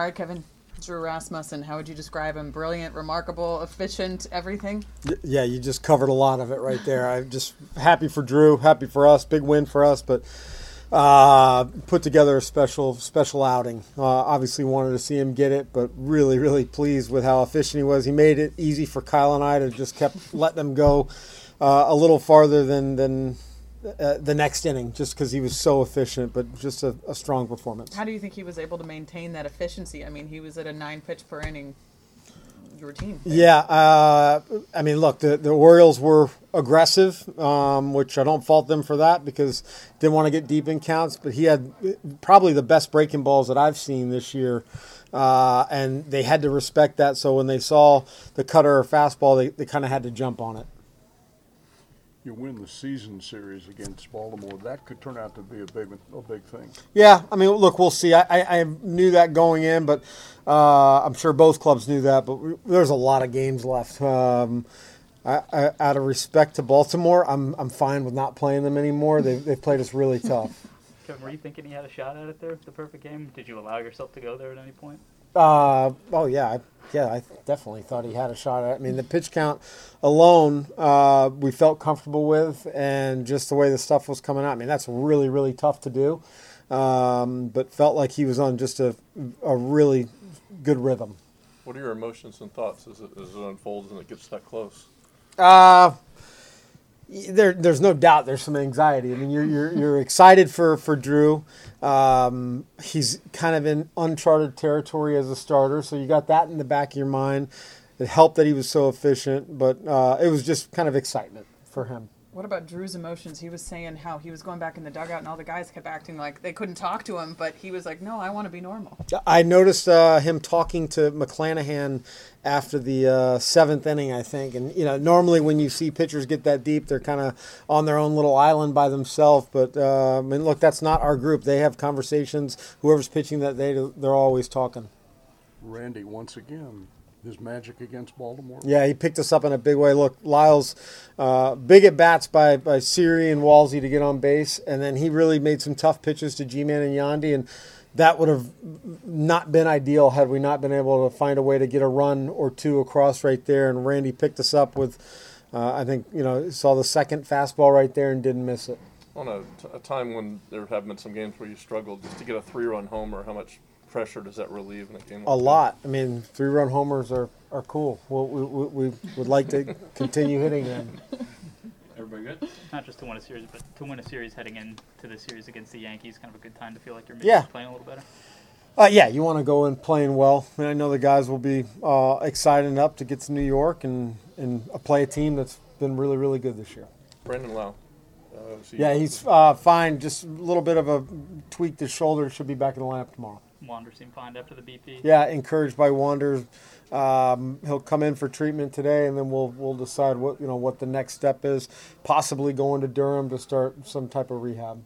All right, Kevin. Drew Rasmussen, how would you describe him? Brilliant, remarkable, efficient, everything? Yeah, you just covered a lot of it right there. I'm just happy for Drew, happy for us, big win for us, but uh, put together a special special outing. Uh, obviously wanted to see him get it, but really really pleased with how efficient he was. He made it easy for Kyle and I to just kept letting him go uh, a little farther than than uh, the next inning, just because he was so efficient. But just a, a strong performance. How do you think he was able to maintain that efficiency? I mean, he was at a nine pitch per inning routine. Yeah, uh, I mean, look, the, the Orioles were aggressive, um, which I don't fault them for that because didn't want to get deep in counts. But he had probably the best breaking balls that I've seen this year, uh, and they had to respect that. So when they saw the cutter or fastball, they, they kind of had to jump on it. You win the season series against Baltimore. That could turn out to be a big, a big thing. Yeah, I mean, look, we'll see. I, I, I knew that going in, but uh, I'm sure both clubs knew that. But we, there's a lot of games left. Um, I, I, out of respect to Baltimore, I'm I'm fine with not playing them anymore. They've, they've played us really tough. Kevin, were you thinking he had a shot at it there, the perfect game? Did you allow yourself to go there at any point? Uh, oh yeah, I, yeah, I definitely thought he had a shot at. It. I mean, the pitch count alone, uh, we felt comfortable with, and just the way the stuff was coming out. I mean, that's really, really tough to do, um, but felt like he was on just a a really good rhythm. What are your emotions and thoughts as it, as it unfolds and it gets that close? Uh, there, there's no doubt there's some anxiety. I mean, you're, you're, you're excited for, for Drew. Um, he's kind of in uncharted territory as a starter, so you got that in the back of your mind. It helped that he was so efficient, but uh, it was just kind of excitement for him. What about Drew's emotions? He was saying how he was going back in the dugout and all the guys kept acting like they couldn't talk to him, but he was like, "No, I want to be normal." I noticed uh, him talking to McClanahan after the uh, seventh inning, I think. And you know, normally when you see pitchers get that deep, they're kind of on their own little island by themselves. But uh, I mean, look, that's not our group. They have conversations. Whoever's pitching that day, they're always talking. Randy, once again, his magic against Baltimore. Yeah, he picked us up in a big way. Look, Lyles, uh, big at bats by by Siri and Walsey to get on base, and then he really made some tough pitches to G-Man and Yandy, and that would have not been ideal had we not been able to find a way to get a run or two across right there. And Randy picked us up with, uh, I think you know, saw the second fastball right there and didn't miss it. On a, t- a time when there have been some games where you struggled, just to get a three-run homer, how much pressure does that relieve in a game? A lot. I mean, three-run homers are, are cool. Well, we, we, we would like to continue hitting them. Everybody good? Not just to win a series, but to win a series heading into the series against the Yankees, kind of a good time to feel like you're maybe Yeah. playing a little better. Uh, yeah, you want to go in playing well. And I know the guys will be uh, excited enough to get to New York and, and uh, play a team that's been really, really good this year. Brandon Lowe. Uh, so Yeah, he's uh, fine. Just a little bit of a tweaked his shoulder. Should be back in the lineup tomorrow. Wander seemed fine after the BP. Yeah, encouraged by Wander. Um, he'll come in for treatment today, and then we'll we'll decide what you know what the next step is. Possibly going to Durham to start some type of rehab.